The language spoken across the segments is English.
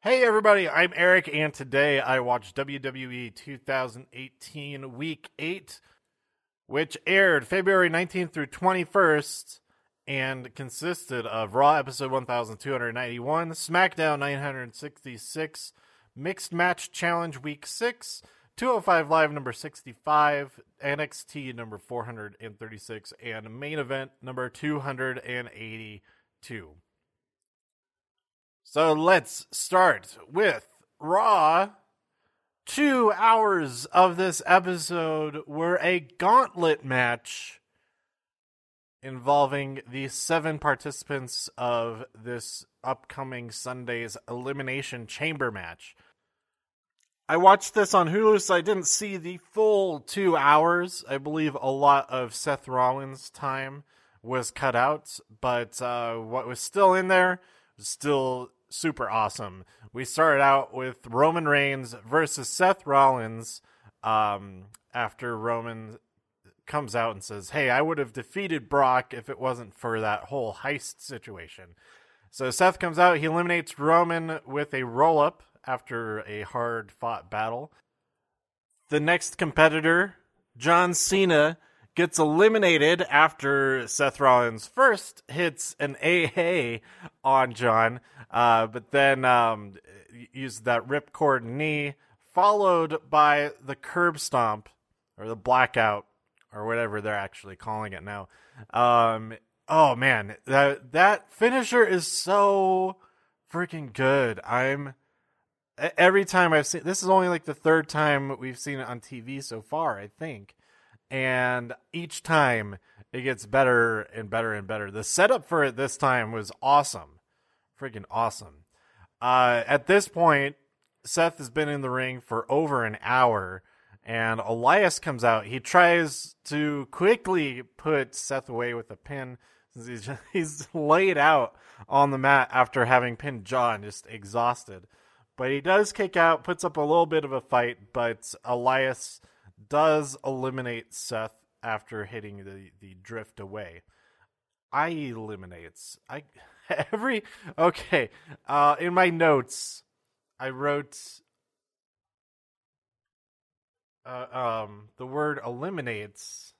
Hey everybody, I'm Eric, and today I watched WWE 2018 Week 8, which aired February 19th through 21st and consisted of Raw episode 1291, SmackDown 966, Mixed Match Challenge Week 6, 205 Live number 65, NXT number 436, and main event number 282. So let's start with Raw. Two hours of this episode were a gauntlet match involving the seven participants of this upcoming Sunday's Elimination Chamber match. I watched this on Hulu, so I didn't see the full two hours. I believe a lot of Seth Rollins' time was cut out, but uh, what was still in there was still super awesome. We started out with Roman Reigns versus Seth Rollins um, after Roman comes out and says, Hey, I would have defeated Brock if it wasn't for that whole heist situation. So Seth comes out, he eliminates Roman with a roll up after a hard fought battle. The next competitor, John Cena, gets eliminated after Seth Rollins first hits an AA on John, uh, but then um, used that ripcord knee, followed by the curb stomp or the blackout or whatever they're actually calling it now. Um, oh man, that that finisher is so freaking good. I'm every time I've seen this is only like the third time we've seen it on TV so far, I think. And each time it gets better and better and better. The setup for it this time was awesome. Freaking awesome. Uh, at this point, Seth has been in the ring for over an hour, and Elias comes out. He tries to quickly put Seth away with a pin he's just, he's laid out on the mat after having pinned John, just exhausted. But he does kick out, puts up a little bit of a fight, but Elias does eliminate Seth after hitting the, the drift away. I eliminates. I every okay. Uh, in my notes, I wrote uh, um the word eliminates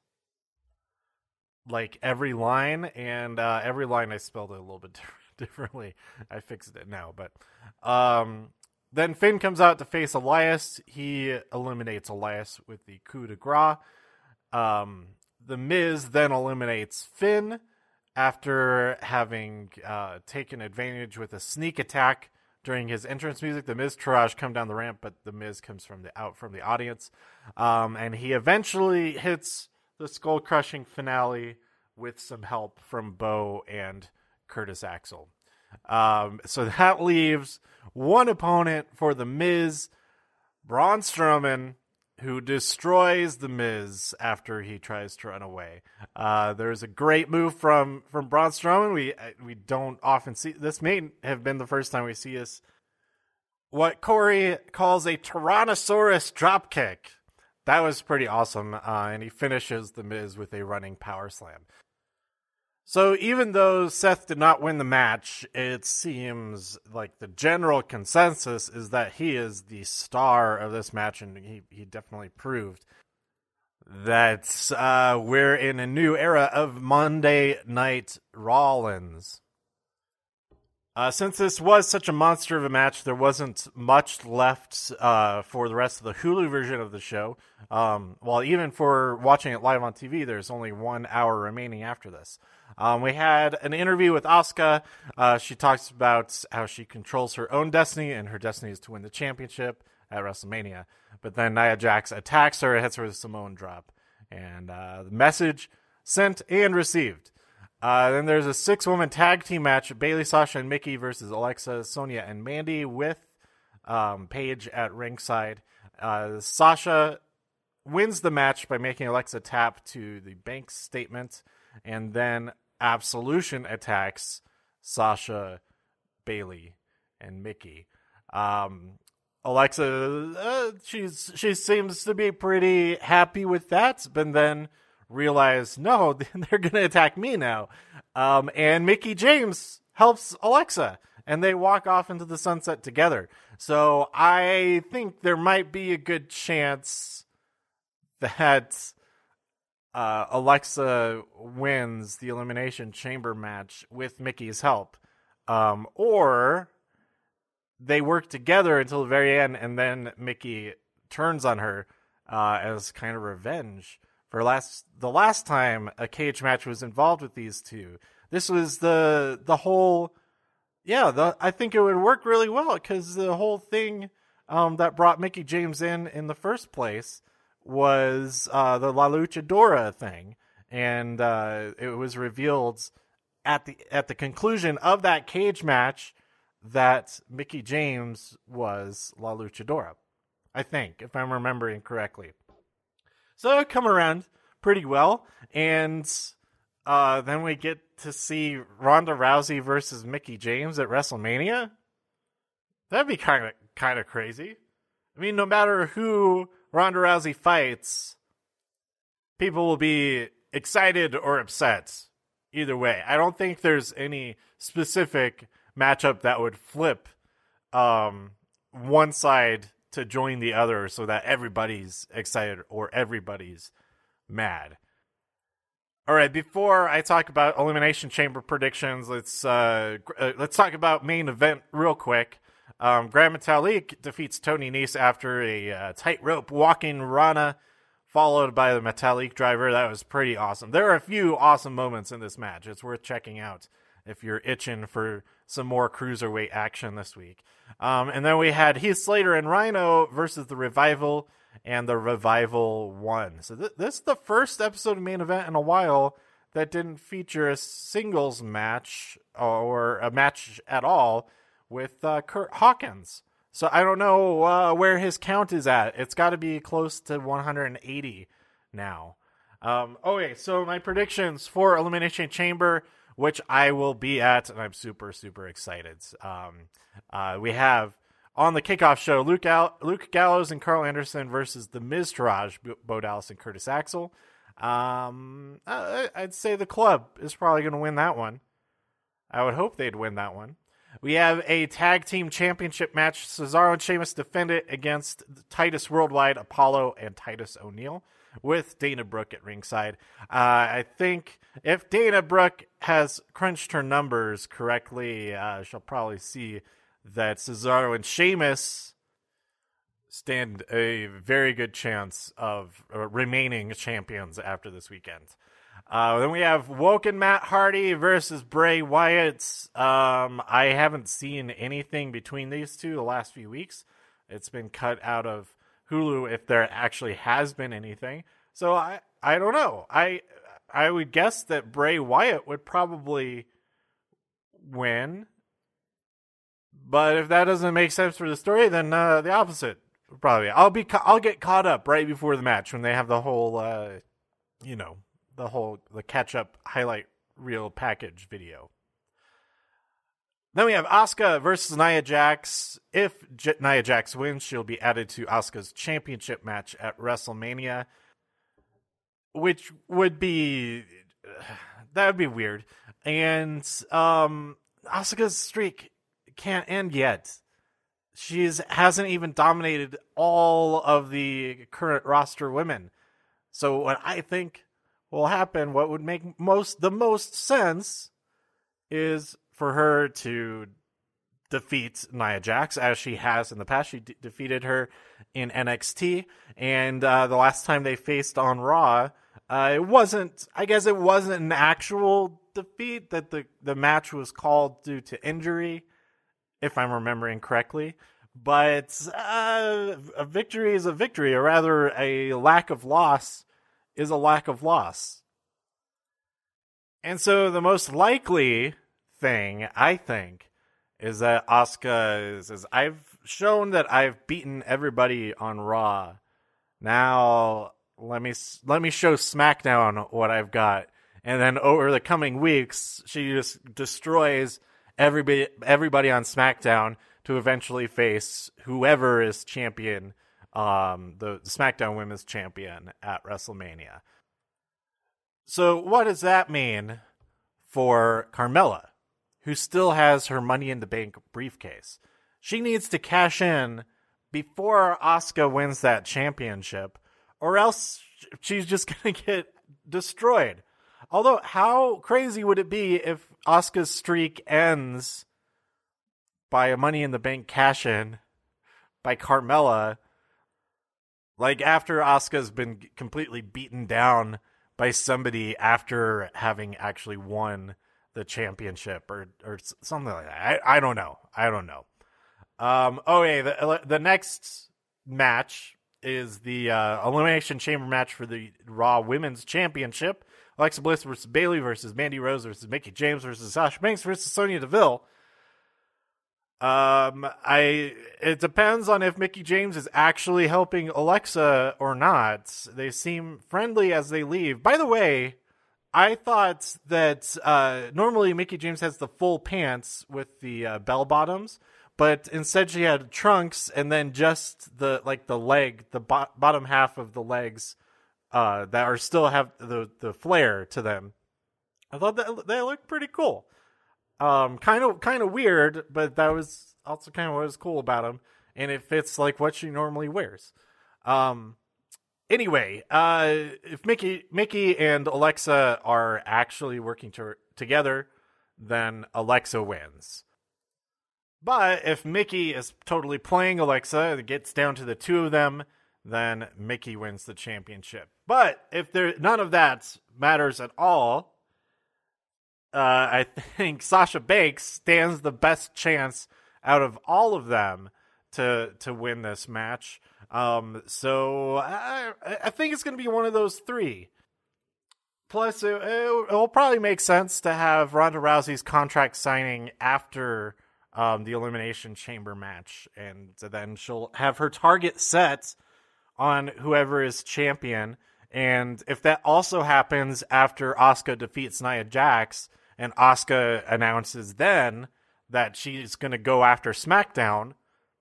like every line, and uh, every line I spelled it a little bit differently. I fixed it now, but um then Finn comes out to face Elias. He eliminates Elias with the coup de grace. Um, the Miz then eliminates Finn after having uh, taken advantage with a sneak attack during his entrance music. The Miztourage come down the ramp, but the Miz comes from the out from the audience, um, and he eventually hits the skull crushing finale with some help from Bo and Curtis Axel. Um, so that leaves one opponent for the Miz, Braun Strowman, who destroys the Miz after he tries to run away. Uh, there's a great move from from Braun Strowman. We uh, we don't often see this. May have been the first time we see this. What Corey calls a Tyrannosaurus dropkick. That was pretty awesome, uh, and he finishes the Miz with a running power slam. So even though Seth did not win the match, it seems like the general consensus is that he is the star of this match, and he, he definitely proved that uh, we're in a new era of Monday Night Rollins. Uh, since this was such a monster of a match, there wasn't much left uh, for the rest of the Hulu version of the show. Um, even for watching it live on TV, there's only one hour remaining after this. Um, we had an interview with Asuka. Uh, she talks about how she controls her own destiny, and her destiny is to win the championship at WrestleMania. But then Nia Jax attacks her, hits her with a Samoan drop, and uh, the message sent and received. Uh, then there's a six woman tag team match Bayley, Sasha, and Mickie versus Alexa, Sonya, and Mandy with um, Paige at ringside. Uh, Sasha wins the match by making Alexa tap to the bank statement, and then Absolution attacks Sasha, Bayley, and Mickie. Um, Alexa, uh, she's she seems to be pretty happy with that, but then realize no, they're gonna attack me now. Um, and Mickie James helps Alexa, and they walk off into the sunset together. So I think there might be a good chance that uh, Alexa wins the Elimination Chamber match with Mickie's help. Um, or they work together until the very end, and then Mickie turns on her uh, as kind of revenge for last the last time a cage match was involved with these two. This was the the whole yeah, the, I think it would work really well because the whole thing um, that brought Mickie James in in the first place was uh, the La Luchadora thing, and uh, it was revealed at the at the conclusion of that cage match that Mickie James was La Luchadora. I think, if I'm remembering correctly. So come around pretty well, and uh, then we get to see Ronda Rousey versus Mickie James at WrestleMania. That'd be kind of kind of crazy. I mean, no matter who Ronda Rousey fights, people will be excited or upset either way. I don't think there's any specific matchup that would flip um, one side to join the other so that everybody's excited or everybody's mad. All right, before I talk about elimination chamber predictions, let's uh, uh, let's talk about main event real quick. Um, Gran Metalik defeats Tony Nese after a uh, tightrope walking Rana, followed by the Metalik driver. That was pretty awesome. There are a few awesome moments in this match. It's worth checking out if you're itching for some more cruiserweight action this week. Um, and then we had Heath Slater and Rhino versus the Revival, and the Revival won. So th- this is the first episode of main event in a while that didn't feature a singles match or a match at all with uh, Kurt Hawkins. So I don't know uh, where his count is at. It's got to be close to 180 now. Um, okay, so my predictions for Elimination Chamber which I will be at, and I'm super, super excited. Um, uh, we have on the kickoff show Luke, Luke Gallows and Karl Anderson versus The Miztourage, Bo Dallas, and Curtis Axel. Um, I- I'd say the club is probably going to win that one. I would hope they'd win that one. We have a tag team championship match. Cesaro and Sheamus defend it against Titus Worldwide, Apollo, and Titus O'Neil with Dana Brooke at ringside. Uh, I think if Dana Brooke has crunched her numbers correctly, uh, she'll probably see that Cesaro and Sheamus stand a very good chance of uh, remaining champions after this weekend. Uh, then we have Woken Matt Hardy versus Bray Wyatt. Um, I haven't seen anything between these two the last few weeks. It's been cut out of Hulu if there actually has been anything. So I I don't know. I I would guess that Bray Wyatt would probably win. But if that doesn't make sense for the story, then uh, the opposite probably. I'll be ca- I'll get caught up right before the match when they have the whole uh, you know the whole the catch up highlight reel package video. Then we have Asuka versus Nia Jax. If J- Nia Jax wins, she'll be added to Asuka's championship match at WrestleMania, which would be that would be weird. And um, Asuka's streak can't end yet. She's hasn't even dominated all of the current roster women. So what I think will happen, what would make most the most sense, is for her to defeat Nia Jax as she has in the past. She defeated her in NXT, and uh, the last time they faced on Raw, uh, it wasn't. I guess it wasn't an actual defeat. That the the match was called due to injury, if I'm remembering correctly. But uh, a victory is a victory, or rather, a lack of loss is a lack of loss. And so the most likely thing, I think, is that Asuka is, is I've shown that I've beaten everybody on Raw. Now let me let me show SmackDown what I've got, and then over the coming weeks, she just destroys everybody everybody on SmackDown to eventually face whoever is champion, um, the, the SmackDown Women's Champion at WrestleMania. So what does that mean for Carmella? who still has her Money in the Bank briefcase. She needs to cash in before Asuka wins that championship, or else she's just gonna get destroyed. Although, how crazy would it be if Asuka's streak ends by a Money in the Bank cash in by Carmella? Like after Asuka's been completely beaten down by somebody after having actually won the championship or or something like that. I, I don't know. I don't know. Um. Oh, yeah. The the next match is the uh, elimination chamber match for the Raw Women's Championship. Alexa Bliss versus Bayley versus Mandy Rose versus Mickie James versus Sasha Banks versus Sonya Deville. Um, I it depends on if Mickie James is actually helping Alexa or not. They seem friendly as they leave. By the way, I thought that uh, normally Mickie James has the full pants with the uh, bell bottoms, but instead she had trunks and then just the like the leg, the bo- bottom half of the legs uh, that are still have the the flare to them. I thought that they looked pretty cool. Um, kind of kind of weird, but that was also kind of what was cool about them, and it fits like what she normally wears. Um, anyway, uh, if Mickie Mickie and Alexa are actually working to, together, then Alexa wins. But if Mickie is totally playing Alexa, it gets down to the two of them, then Mickie wins the championship. But if there none of that matters at all, uh, I think Sasha Banks stands the best chance out of all of them to to win this match. Um, so I, I think it's going to be one of those three. Plus, it, it, will probably make sense to have Ronda Rousey's contract signing after um, the Elimination Chamber match, and then she'll have her target set on whoever is champion. And if that also happens after Asuka defeats Nia Jax, and Asuka announces then that she's going to go after SmackDown,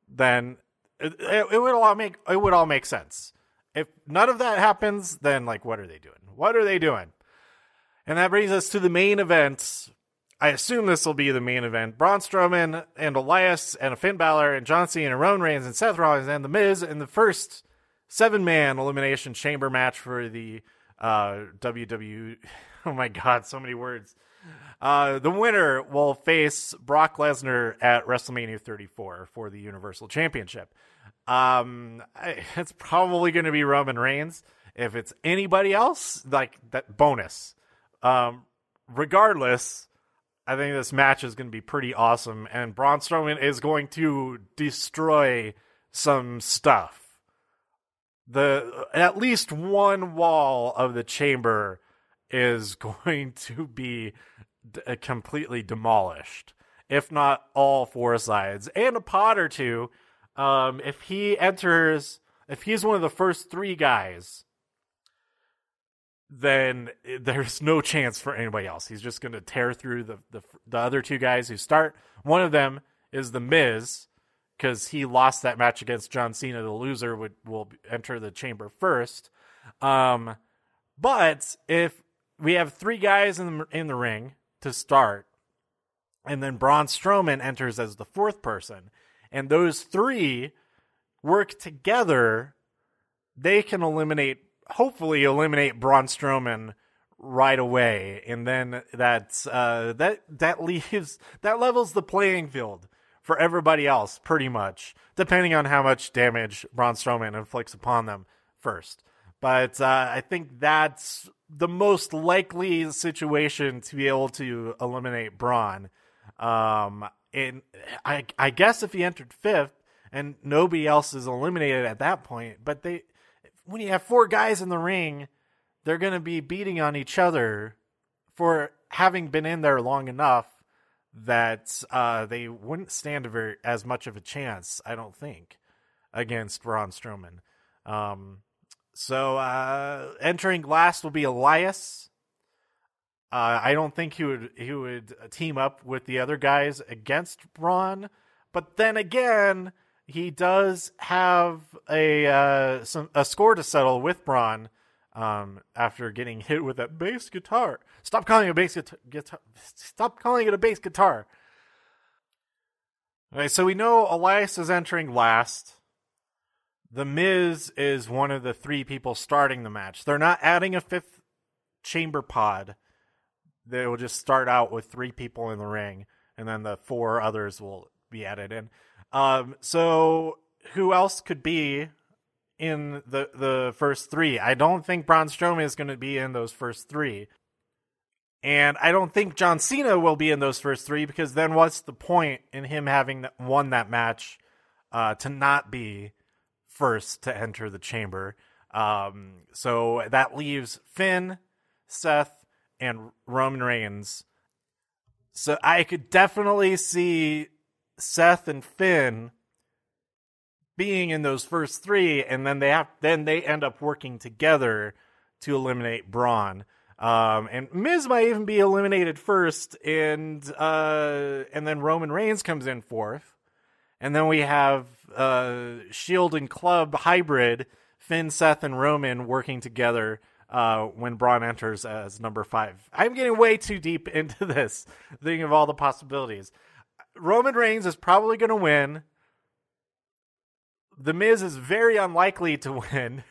then it, it, it, would all make it would all make sense. If none of that happens, then like what are they doing? What are they doing? And that brings us to the main event. I assume this will be the main event. Braun Strowman and Elias and Finn Balor and John Cena and Roman Reigns and Seth Rollins and The Miz in the first seven man elimination chamber match for the uh, WWE. Oh my God, so many words. Uh, the winner will face Brock Lesnar at WrestleMania 34 for the Universal Championship. Um, it's probably going to be Roman Reigns. If it's anybody else, like that bonus. Um, regardless, I think this match is going to be pretty awesome, and Braun Strowman is going to destroy some stuff. The at least one wall of the chamber is going to be d- uh, completely demolished, if not all four sides, and a pod or two. Um, if he enters, if he's one of the first three guys, then there's no chance for anybody else. He's just going to tear through the, the the other two guys who start. One of them is the Miz because he lost that match against John Cena. The loser would will enter the chamber first. Um, but if we have three guys in the in the ring, to start. And then Braun Strowman enters as the fourth person. And those three work together. They can eliminate, hopefully, eliminate Braun Strowman right away. And then that's, uh, that, that leaves, that levels the playing field for everybody else, pretty much, depending on how much damage Braun Strowman inflicts upon them first. But uh, I think that's the most likely situation to be able to eliminate Braun. Um, and I, I guess if he entered fifth and nobody else is eliminated at that point, but they, when you have four guys in the ring, they're going to be beating on each other for having been in there long enough that uh, they wouldn't stand very, as much of a chance, I don't think, against Braun Strowman. Um, so uh, entering last will be Elias. Uh, I don't think he would he would team up with the other guys against Braun, but then again, he does have a uh, some a score to settle with Braun um, after getting hit with that bass guitar. Stop calling it a bass guitar. guitar stop calling it a bass guitar. All right, so we know Elias is entering last. The Miz is one of the three people starting the match. They're not adding a fifth chamber pod. They will just start out with three people in the ring, and then the four others will be added in. Um, so who else could be in the the first three? I don't think Braun Strowman is going to be in those first three. And I don't think John Cena will be in those first three because then what's the point in him having won that match uh, to not be first to enter the chamber? Um, so that leaves Finn, Seth, and Roman Reigns. So I could definitely see Seth and Finn being in those first three, and then they have then they end up working together to eliminate Braun. Um, and Miz might even be eliminated first, and uh, and then Roman Reigns comes in fourth, and then we have uh, Shield and Club hybrid, Finn, Seth, and Roman working together uh, when Braun enters as number five. I'm getting way too deep into this, thinking of all the possibilities. Roman Reigns is probably going to win. The Miz is very unlikely to win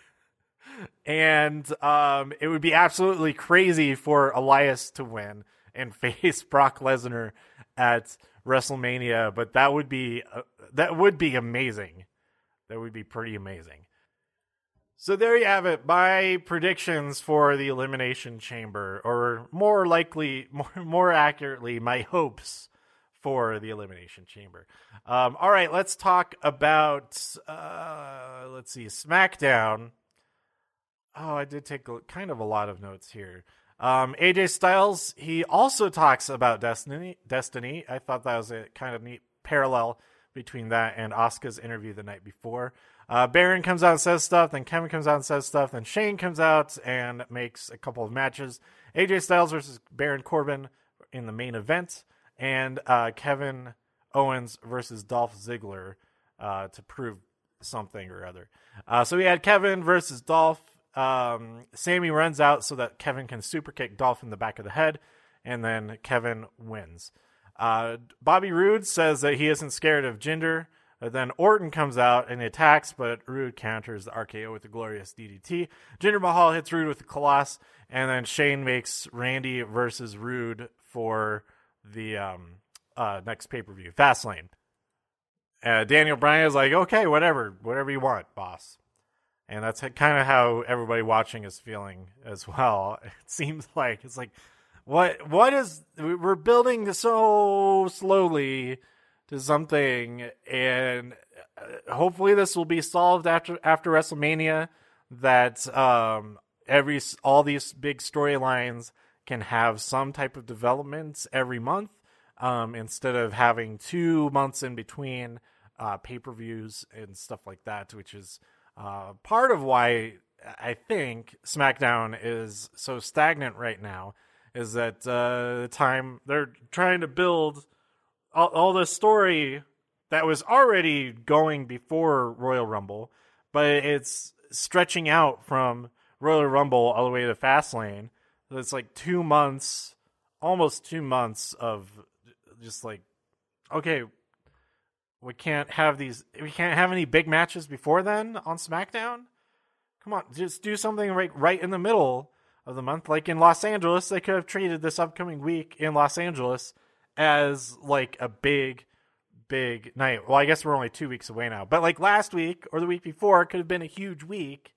and um, it would be absolutely crazy for Elias to win and face Brock Lesnar at WrestleMania, but that would be uh, that would be amazing. That would be pretty amazing. So there you have it. My predictions for the Elimination Chamber, or more likely, more more accurately, my hopes for the Elimination Chamber. Um, all right, let's talk about uh, let's see, SmackDown Oh, I did take kind of a lot of notes here. Um, AJ Styles, he also talks about Destiny. Destiny. I thought that was a kind of neat parallel between that and Asuka's interview the night before. Uh, Baron comes out and says stuff, then Kevin comes out and says stuff, then Shane comes out and makes a couple of matches. AJ Styles versus Baron Corbin in the main event, and uh, Kevin Owens versus Dolph Ziggler uh, to prove something or other. Uh, so we had Kevin versus Dolph um, Sami runs out so that Kevin can super kick Dolph in the back of the head, and then Kevin wins. Uh, Bobby Roode says that he isn't scared of Jinder. Uh, then Orton comes out and attacks, but Roode counters the RKO with the glorious DDT. Jinder Mahal hits Roode with the Khallas, and then Shane makes Randy versus Roode for the um, uh, next pay per view, Fastlane. Uh, Daniel Bryan is like, okay, whatever, whatever you want, boss and that's kind of how everybody watching is feeling as well. It seems like it's like what what is we're building so slowly to something, and uh, hopefully this will be solved after after WrestleMania. That um, every all these big storylines can have some type of developments every month um, instead of having two months in between uh, pay per views and stuff like that, which is uh, part of why I think SmackDown is so stagnant right now is that uh, the time they're trying to build all, all the story that was already going before Royal Rumble, but it's stretching out from Royal Rumble all the way to Fastlane. It's like two months, almost two months of just like, okay, we can't have these. We can't have any big matches before then on SmackDown. Come on, just do something right right in the middle of the month, like in Los Angeles. They could have treated this upcoming week in Los Angeles as like a big, big night. Well, I guess we're only two weeks away now, but like last week or the week before could have been a huge week.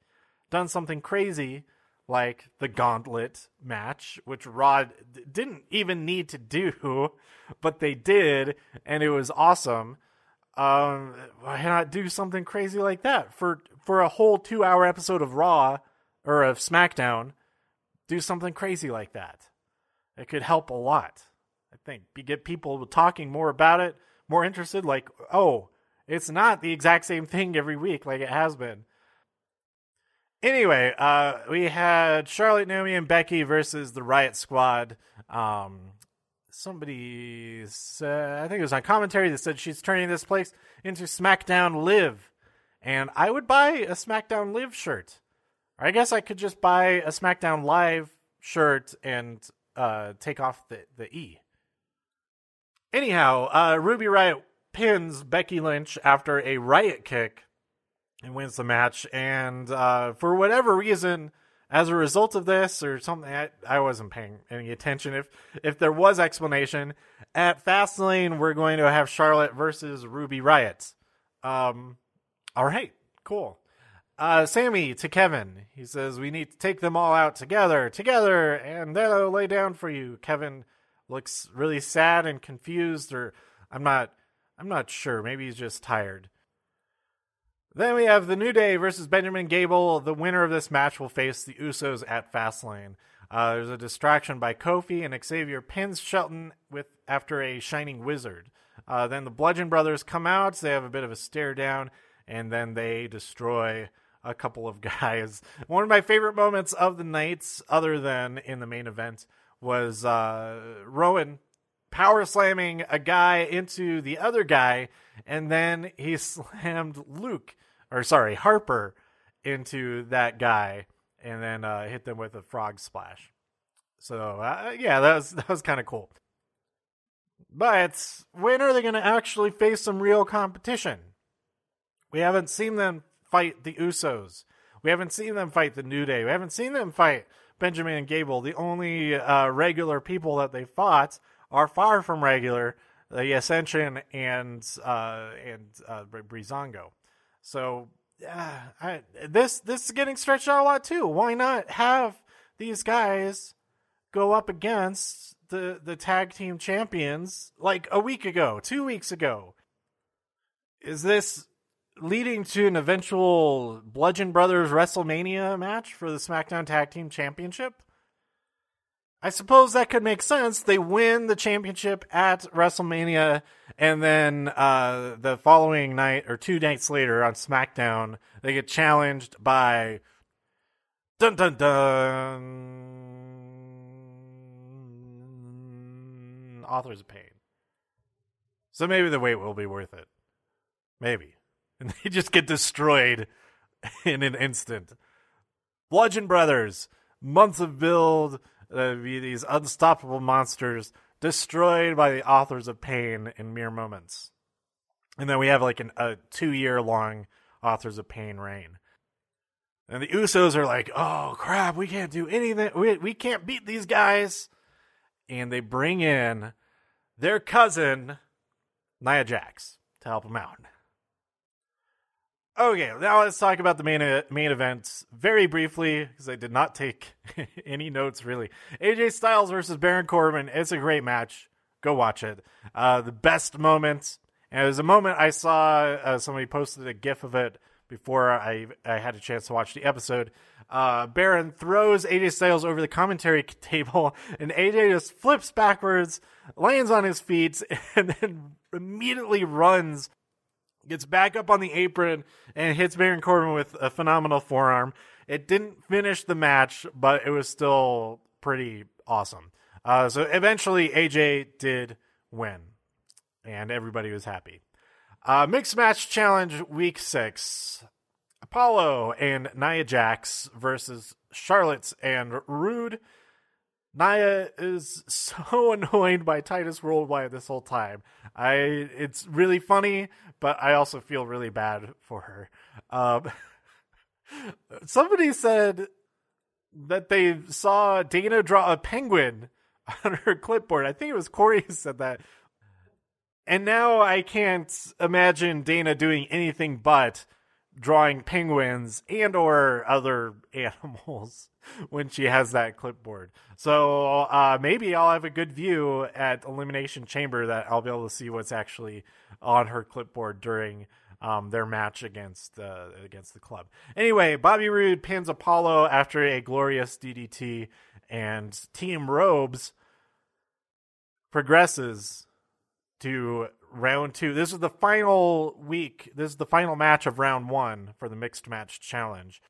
Done something crazy like the gauntlet match, which Rod didn't even need to do, but they did, and it was awesome. Um, why not do something crazy like that for for a whole two hour episode of Raw or of SmackDown? Do something crazy like that. It could help a lot. I think you get people talking more about it, more interested. Like, oh, it's not the exact same thing every week like it has been. Anyway, uh, we had Charlotte, Naomi, and Becky versus the Riott Squad. Um, somebody said, I think it was on commentary that said she's turning this place into SmackDown Live. And I would buy a SmackDown Live shirt Or I guess I could just buy a SmackDown Live shirt and uh, take off the, the E. Anyhow, uh, Ruby Riott pins Becky Lynch after a riot kick and wins the match. And uh, for whatever reason, as a result of this or something, I, I wasn't paying any attention. If if there was explanation at Fastlane, we're going to have Charlotte versus Ruby Riott. Um, all right, cool. Uh, Sami to Kevin. He says we need to take them all out together, together, and then I'll lay down for you. Kevin looks really sad and confused, or I'm not. I'm not sure. Maybe he's just tired. Then we have the New Day versus Benjamin Gable. The winner of this match will face the Usos at Fastlane. Uh, there's a distraction by Kofi and Xavier pins Shelton with after a shining wizard. Uh, then the Bludgeon Brothers come out. They have a bit of a stare down, and then they destroy a couple of guys. One of my favorite moments of the nights, other than in the main event, was uh, Rowan power slamming a guy into the other guy, and then he slammed Luke or sorry, Harper into that guy and then uh, hit them with a frog splash. So uh, yeah, that was that was kind of cool. But when are they going to actually face some real competition? We haven't seen them fight the Usos. We haven't seen them fight the New Day. We haven't seen them fight Benjamin and Gable. The only uh, regular people that they fought are far from regular. The Ascension and uh, and uh, Breezango. So I, this this is getting stretched out a lot too. Why not have these guys go up against the the tag team champions like a week ago, two weeks ago? Is this leading to an eventual Bludgeon Brothers WrestleMania match for the SmackDown Tag Team Championship? I suppose that could make sense. They win the championship at WrestleMania, and then uh, the following night or two nights later on SmackDown, they get challenged by dun dun dun authors of pain. So maybe the wait will be worth it. Maybe. And they just get destroyed in an instant. Bludgeon Brothers, months of build uh, be these unstoppable monsters destroyed by the authors of pain in mere moments. And then we have like an, a two year long authors of pain reign. And the Usos are like, oh crap, we can't do anything. We, we can't beat these guys. And they bring in their cousin, Nia Jax, to help them out. Okay, now let's talk about the main uh, main event very briefly because I did not take any notes really. AJ Styles versus Baron Corbin. It's a great match. Go watch it. Uh, the best moment, and it was a moment I saw. Uh, somebody posted a GIF of it before I I had a chance to watch the episode. Uh, Baron throws AJ Styles over the commentary table, and AJ just flips backwards, lands on his feet, and then immediately runs gets back up on the apron and hits Baron Corbin with a phenomenal forearm. It didn't finish the match, but it was still pretty awesome. Uh, so eventually, AJ did win, and everybody was happy. Uh, mixed match challenge week six: Apollo and Nia Jax versus Charlotte and Roode. Nia is so annoyed by Titus Worldwide this whole time. I it's really funny, but I also feel really bad for her. Um, somebody said that they saw Dana draw a penguin on her clipboard. I think it was Corey who said that. And now I can't imagine Dana doing anything but drawing penguins and or other animals when she has that clipboard. So uh, maybe I'll have a good view at Elimination Chamber that I'll be able to see what's actually on her clipboard during um, their match against uh, against the club. Anyway, Bobby Roode pins Apollo after a glorious DDT, and Team Robes progresses to round two. This is the final week. This is the final match of round one for the mixed match challenge.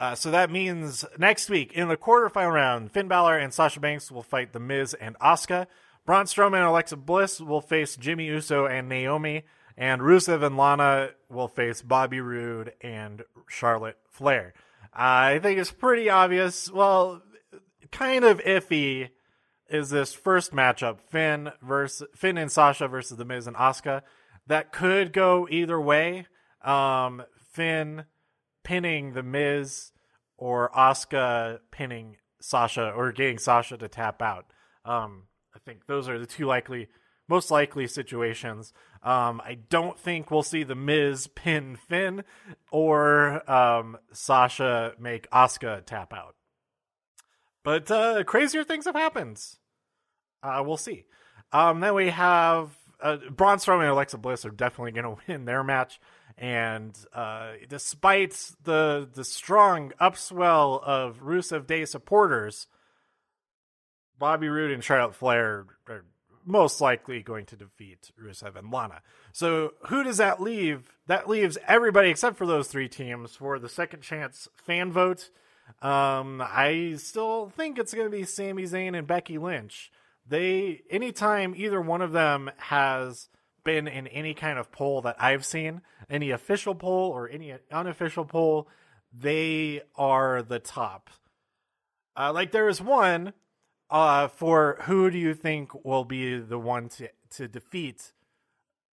Uh, so that means next week in the quarterfinal round, Finn Balor and Sasha Banks will fight The Miz and Asuka. Braun Strowman and Alexa Bliss will face Jimmy Uso and Naomi, and Rusev and Lana will face Bobby Roode and Charlotte Flair. I think it's pretty obvious. Well, kind of iffy is this first matchup Finn versus Finn and Sasha versus the Miz and Asuka. That could go either way. Um, Finn pinning the Miz or Asuka pinning Sasha or getting Sasha to tap out. Um, I think those are the two likely, most likely situations. Um, I don't think we'll see the Miz pin Finn or um, Sasha make Asuka tap out. But uh, crazier things have happened. Uh, we'll see. Um, then we have uh, Braun Strowman and Alexa Bliss are definitely going to win their match. And uh, despite the the strong upswell of Rusev Day supporters, Bobby Roode and Charlotte Flair are most likely going to defeat Rusev and Lana. So who does that leave? That leaves everybody except for those three teams for the second chance fan vote. Um, I still think it's going to be Sami Zayn and Becky Lynch. They anytime either one of them has been in any kind of poll that I've seen, any official poll or any unofficial poll, they are the top. Uh, like there is one uh, for who do you think will be the one to to defeat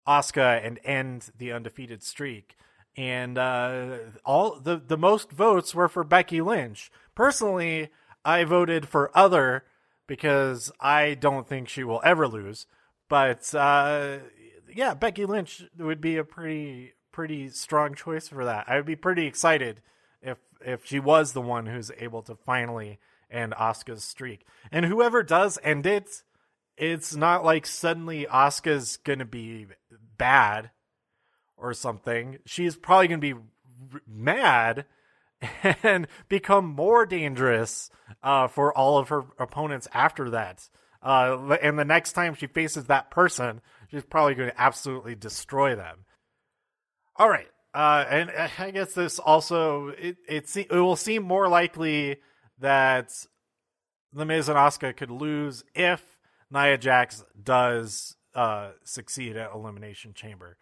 Asuka and end the undefeated streak? And uh, all the the most votes were for Becky Lynch. Personally, I voted for other because I don't think she will ever lose. But uh, yeah, Becky Lynch would be a pretty pretty strong choice for that. I would be pretty excited if if she was the one who's able to finally end Asuka's streak. And whoever does end it, it's not like suddenly Asuka's gonna be bad or something. She's probably gonna be mad and become more dangerous uh, for all of her opponents after that. Uh, and the next time she faces that person, she's probably going to absolutely destroy them. All right, uh, and I guess this also it it, se- it will seem more likely that the Miz and Asuka could lose if Nia Jax does uh, succeed at Elimination Chamber.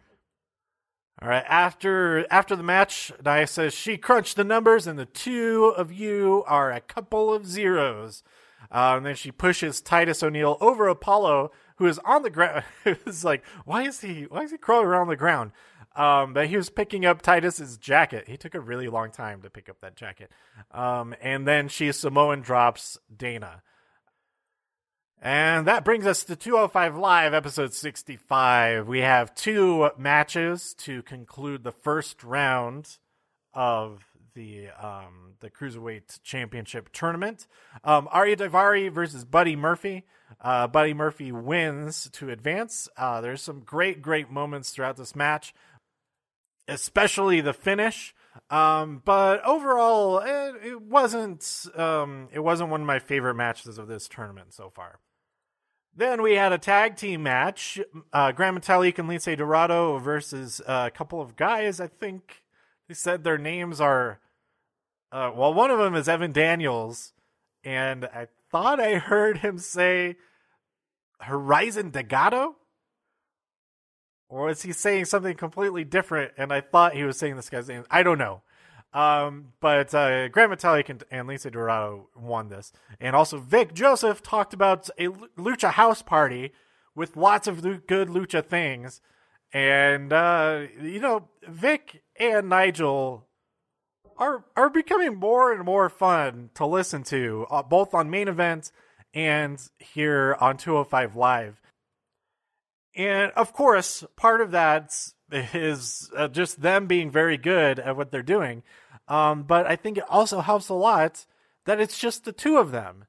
All right, after after the match, Nia says she crunched the numbers, and the two of you are a couple of zeros. Uh, and then she pushes Titus O'Neil over Apollo, who is on the ground. it's like, why is he? Why is he crawling around the ground? Um, but he was picking up Titus's jacket. He took a really long time to pick up that jacket. Um, and then she Samoan drops Dana. And that brings us to 205 Live, episode 65. We have two matches to conclude the first round of the um, the Cruiserweight Championship tournament. Um, Ariya Daivari versus Buddy Murphy. Uh, Buddy Murphy wins to advance. Uh, there's some great, great moments throughout this match especially the finish. Um, but overall, it, it wasn't um, it wasn't one of my favorite matches of this tournament so far. Then we had a tag team match: uh, Gran Metalik and Lince Dorado versus uh, a couple of guys. I think they said their names are. Uh, well, one of them is Evan Daniels, and I thought I heard him say Horizon Delgado or is he saying something completely different? And I thought he was saying this guy's name. I don't know. Um, but uh, Gran Metalik and, and Lince Dorado won this, and also Vic Joseph talked about a lucha house party with lots of good lucha things, and uh, you know Vic and Nigel are are becoming more and more fun to listen to, uh, both on main event and here on 205 Live. And of course, part of that is uh, just them being very good at what they're doing. Um, but I think it also helps a lot that it's just the two of them.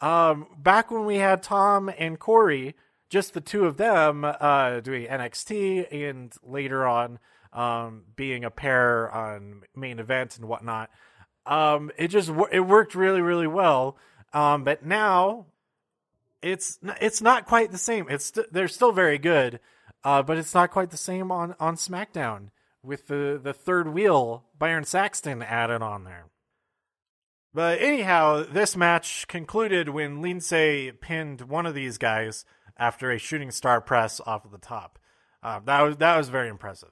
Um, back when we had Tom and Corey, just the two of them uh, doing NXT and later on um, being a pair on main event and whatnot, um, it just it worked really really well. Um, but now it's it's not quite the same. It's st- they're still very good, uh, but it's not quite the same on on SmackDown with the the third wheel Byron Saxton added on there. But anyhow, this match concluded when Lince pinned one of these guys after a shooting star press off of the top. Uh, that was that was very impressive.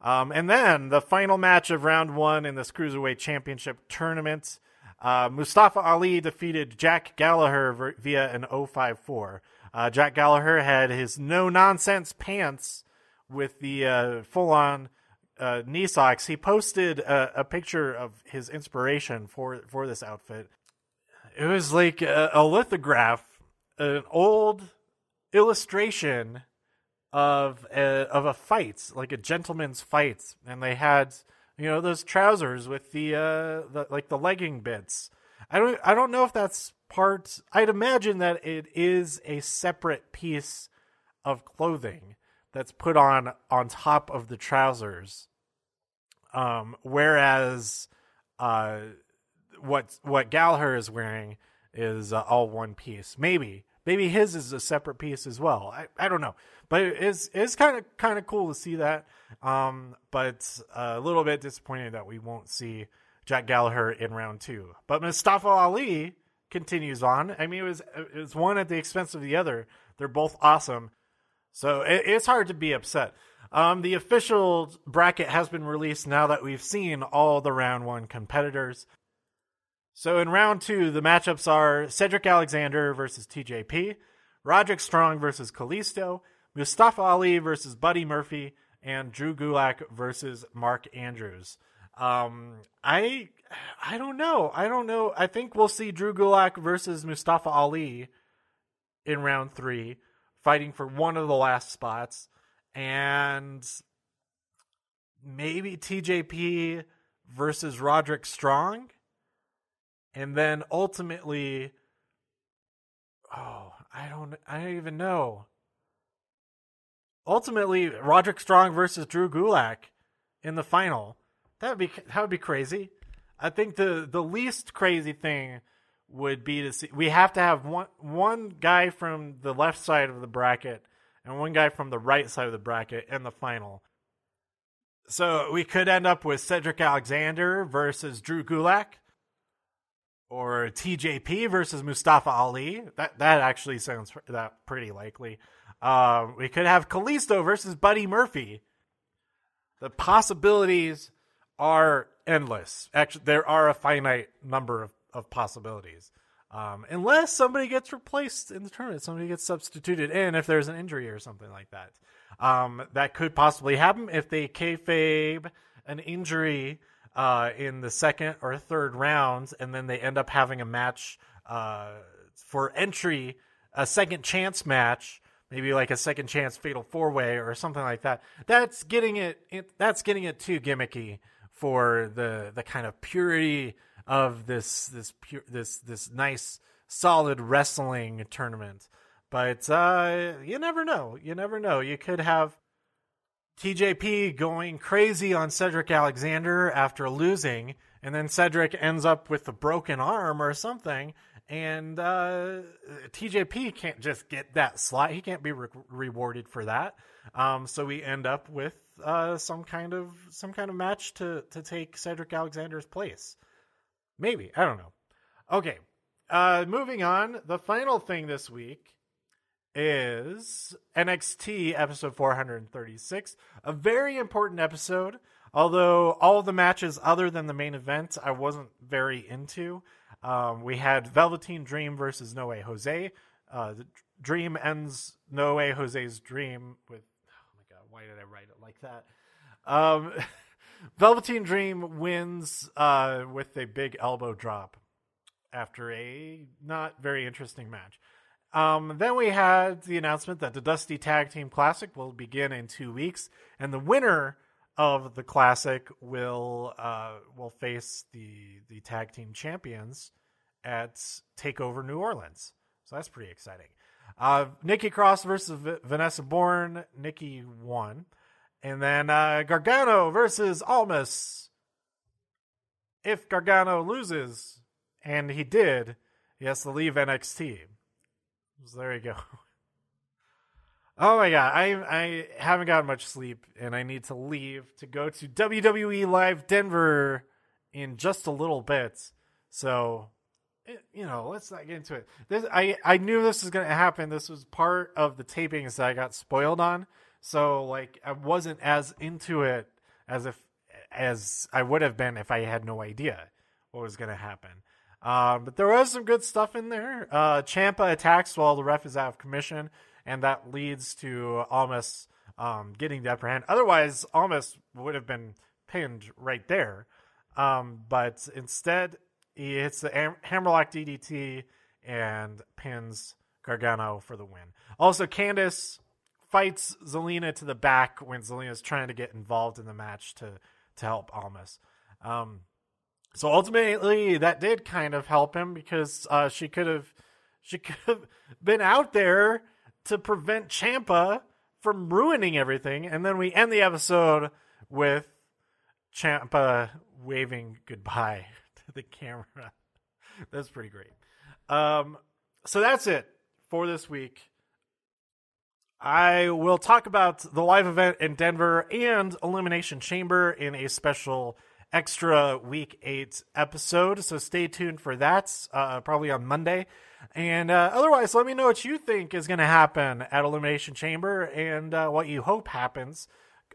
Um, and then the final match of round one in this Cruiserweight Championship tournament. Uh, Mustafa Ali defeated Jack Gallagher via an 054. Uh, Jack Gallagher had his no nonsense pants with the uh, full on uh, knee socks. He posted a, a, picture of his inspiration for for this outfit. It was like a, a lithograph, an old illustration of a, of a fight, like a gentleman's fight, and they had you know those trousers with the uh the, like the legging bits. I don't I don't know if that's part. I'd imagine that it is a separate piece of clothing that's put on on top of the trousers. Um, whereas uh, what what Gallagher is wearing is uh, all one piece. Maybe maybe his is a separate piece as well. I, I don't know, but it's it's kind of kind of cool to see that. Um, but a little bit disappointed that we won't see Jack Gallagher in round two. But Mustafa Ali continues on. I mean, it was it was one at the expense of the other. They're both awesome. So it, it's hard to be upset. Um, the official bracket has been released now that we've seen all the round one competitors. So in round two, the matchups are Cedric Alexander versus TJP, Roderick Strong versus Kalisto, Mustafa Ali versus Buddy Murphy, and Drew Gulak versus Mark Andrews. Um, I I don't know. I don't know. I think we'll see Drew Gulak versus Mustafa Ali in round three fighting for one of the last spots, and maybe TJP versus Roderick Strong, and then ultimately, oh, I don't, I don't even know. Ultimately, Roderick Strong versus Drew Gulak in the final. That would be that would be crazy. I think the the least crazy thing would be to see we have to have one one guy from the left side of the bracket and one guy from the right side of the bracket in the final. So we could end up with Cedric Alexander versus Drew Gulak or TJP versus Mustafa Ali. That that actually sounds that pretty likely. Uh, we could have Kalisto versus Buddy Murphy. The possibilities are endless. Actually, there are a finite number of of possibilities. Um, unless somebody gets replaced in the tournament, somebody gets substituted in if there's an injury or something like that. Um, that could possibly happen if they kayfabe an injury uh, in the second or third rounds, and then they end up having a match uh, for entry, a second chance match, maybe like a second chance fatal four way or something like that. That's getting it, it. That's getting it too gimmicky for the the kind of purity of this this pure this this nice solid wrestling tournament. But uh, you never know. You never know. You could have TJP going crazy on Cedric Alexander after losing, and then Cedric ends up with a broken arm or something, and uh, TJP can't just get that slot. He can't be re- rewarded for that. Um, so we end up with uh, some kind of some kind of match to to take Cedric Alexander's place. Maybe. I don't know. Okay. Uh, moving on. The final thing this week is NXT episode 436. A very important episode. Although all the matches other than the main event, I wasn't very into. Um, we had Velveteen Dream versus No Way Jose. Uh, Dream ends No Way Jose's dream with. Why did I write it like that? Um, Velveteen Dream wins uh, with a big elbow drop after a not very interesting match. Um, then we had the announcement that the Dusty Tag Team Classic will begin in two weeks, and the winner of the classic will uh, will face the the tag team champions at Takeover New Orleans. So that's pretty exciting. Uh, Nikki Cross versus v- Vanessa Borne. Nikki won. And then uh, Gargano versus Almas. If Gargano loses, and he did, he has to leave NXT. So there you go. Oh my god, I I haven't gotten much sleep, and I need to leave to go to WWE Live Denver in just a little bit. So, you know, let's not get into it. This I I knew this was going to happen. This was part of the tapings that I got spoiled on. So like I wasn't as into it as if as I would have been if I had no idea what was going to happen. Um, but there was some good stuff in there. Uh, Ciampa attacks while the ref is out of commission, and that leads to Almas um, getting the upper hand. Otherwise, Almas would have been pinned right there. Um, but instead, he hits the ham- hammerlock DDT and pins Gargano for the win. Also, Candice fights Zelina to the back when Zelina's trying to get involved in the match to to help Almas. Um, so ultimately, that did kind of help him because uh, she could have she could have been out there to prevent Ciampa from ruining everything, and then we end the episode with Ciampa waving goodbye to the camera. that's pretty great. Um, so that's it for this week. I will talk about the live event in Denver and Elimination Chamber in a special extra week eight episode. So stay tuned for that, uh, probably on Monday. And uh, otherwise, let me know what you think is going to happen at Elimination Chamber and uh, what you hope happens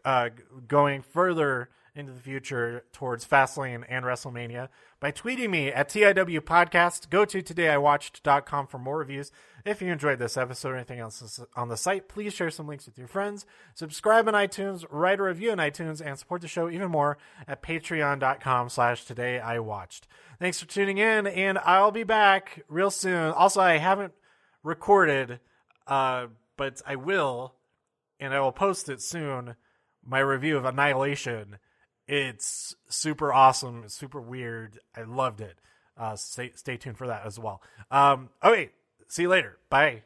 uh, going further into the future towards Fastlane and WrestleMania by tweeting me at TIW Podcast. Go to todayiwatched.com for more reviews. If you enjoyed this episode or anything else on the site, please share some links with your friends. Subscribe on iTunes, write a review on iTunes, and support the show even more at patreon.com slash todayiwatched. Thanks for tuning in, and I'll be back real soon. Also, I haven't recorded, uh, but I will, and I will post it soon, my review of Annihilation it's super awesome, super weird. I loved it. Uh, stay, stay tuned for that as well. Um, okay, see you later. Bye.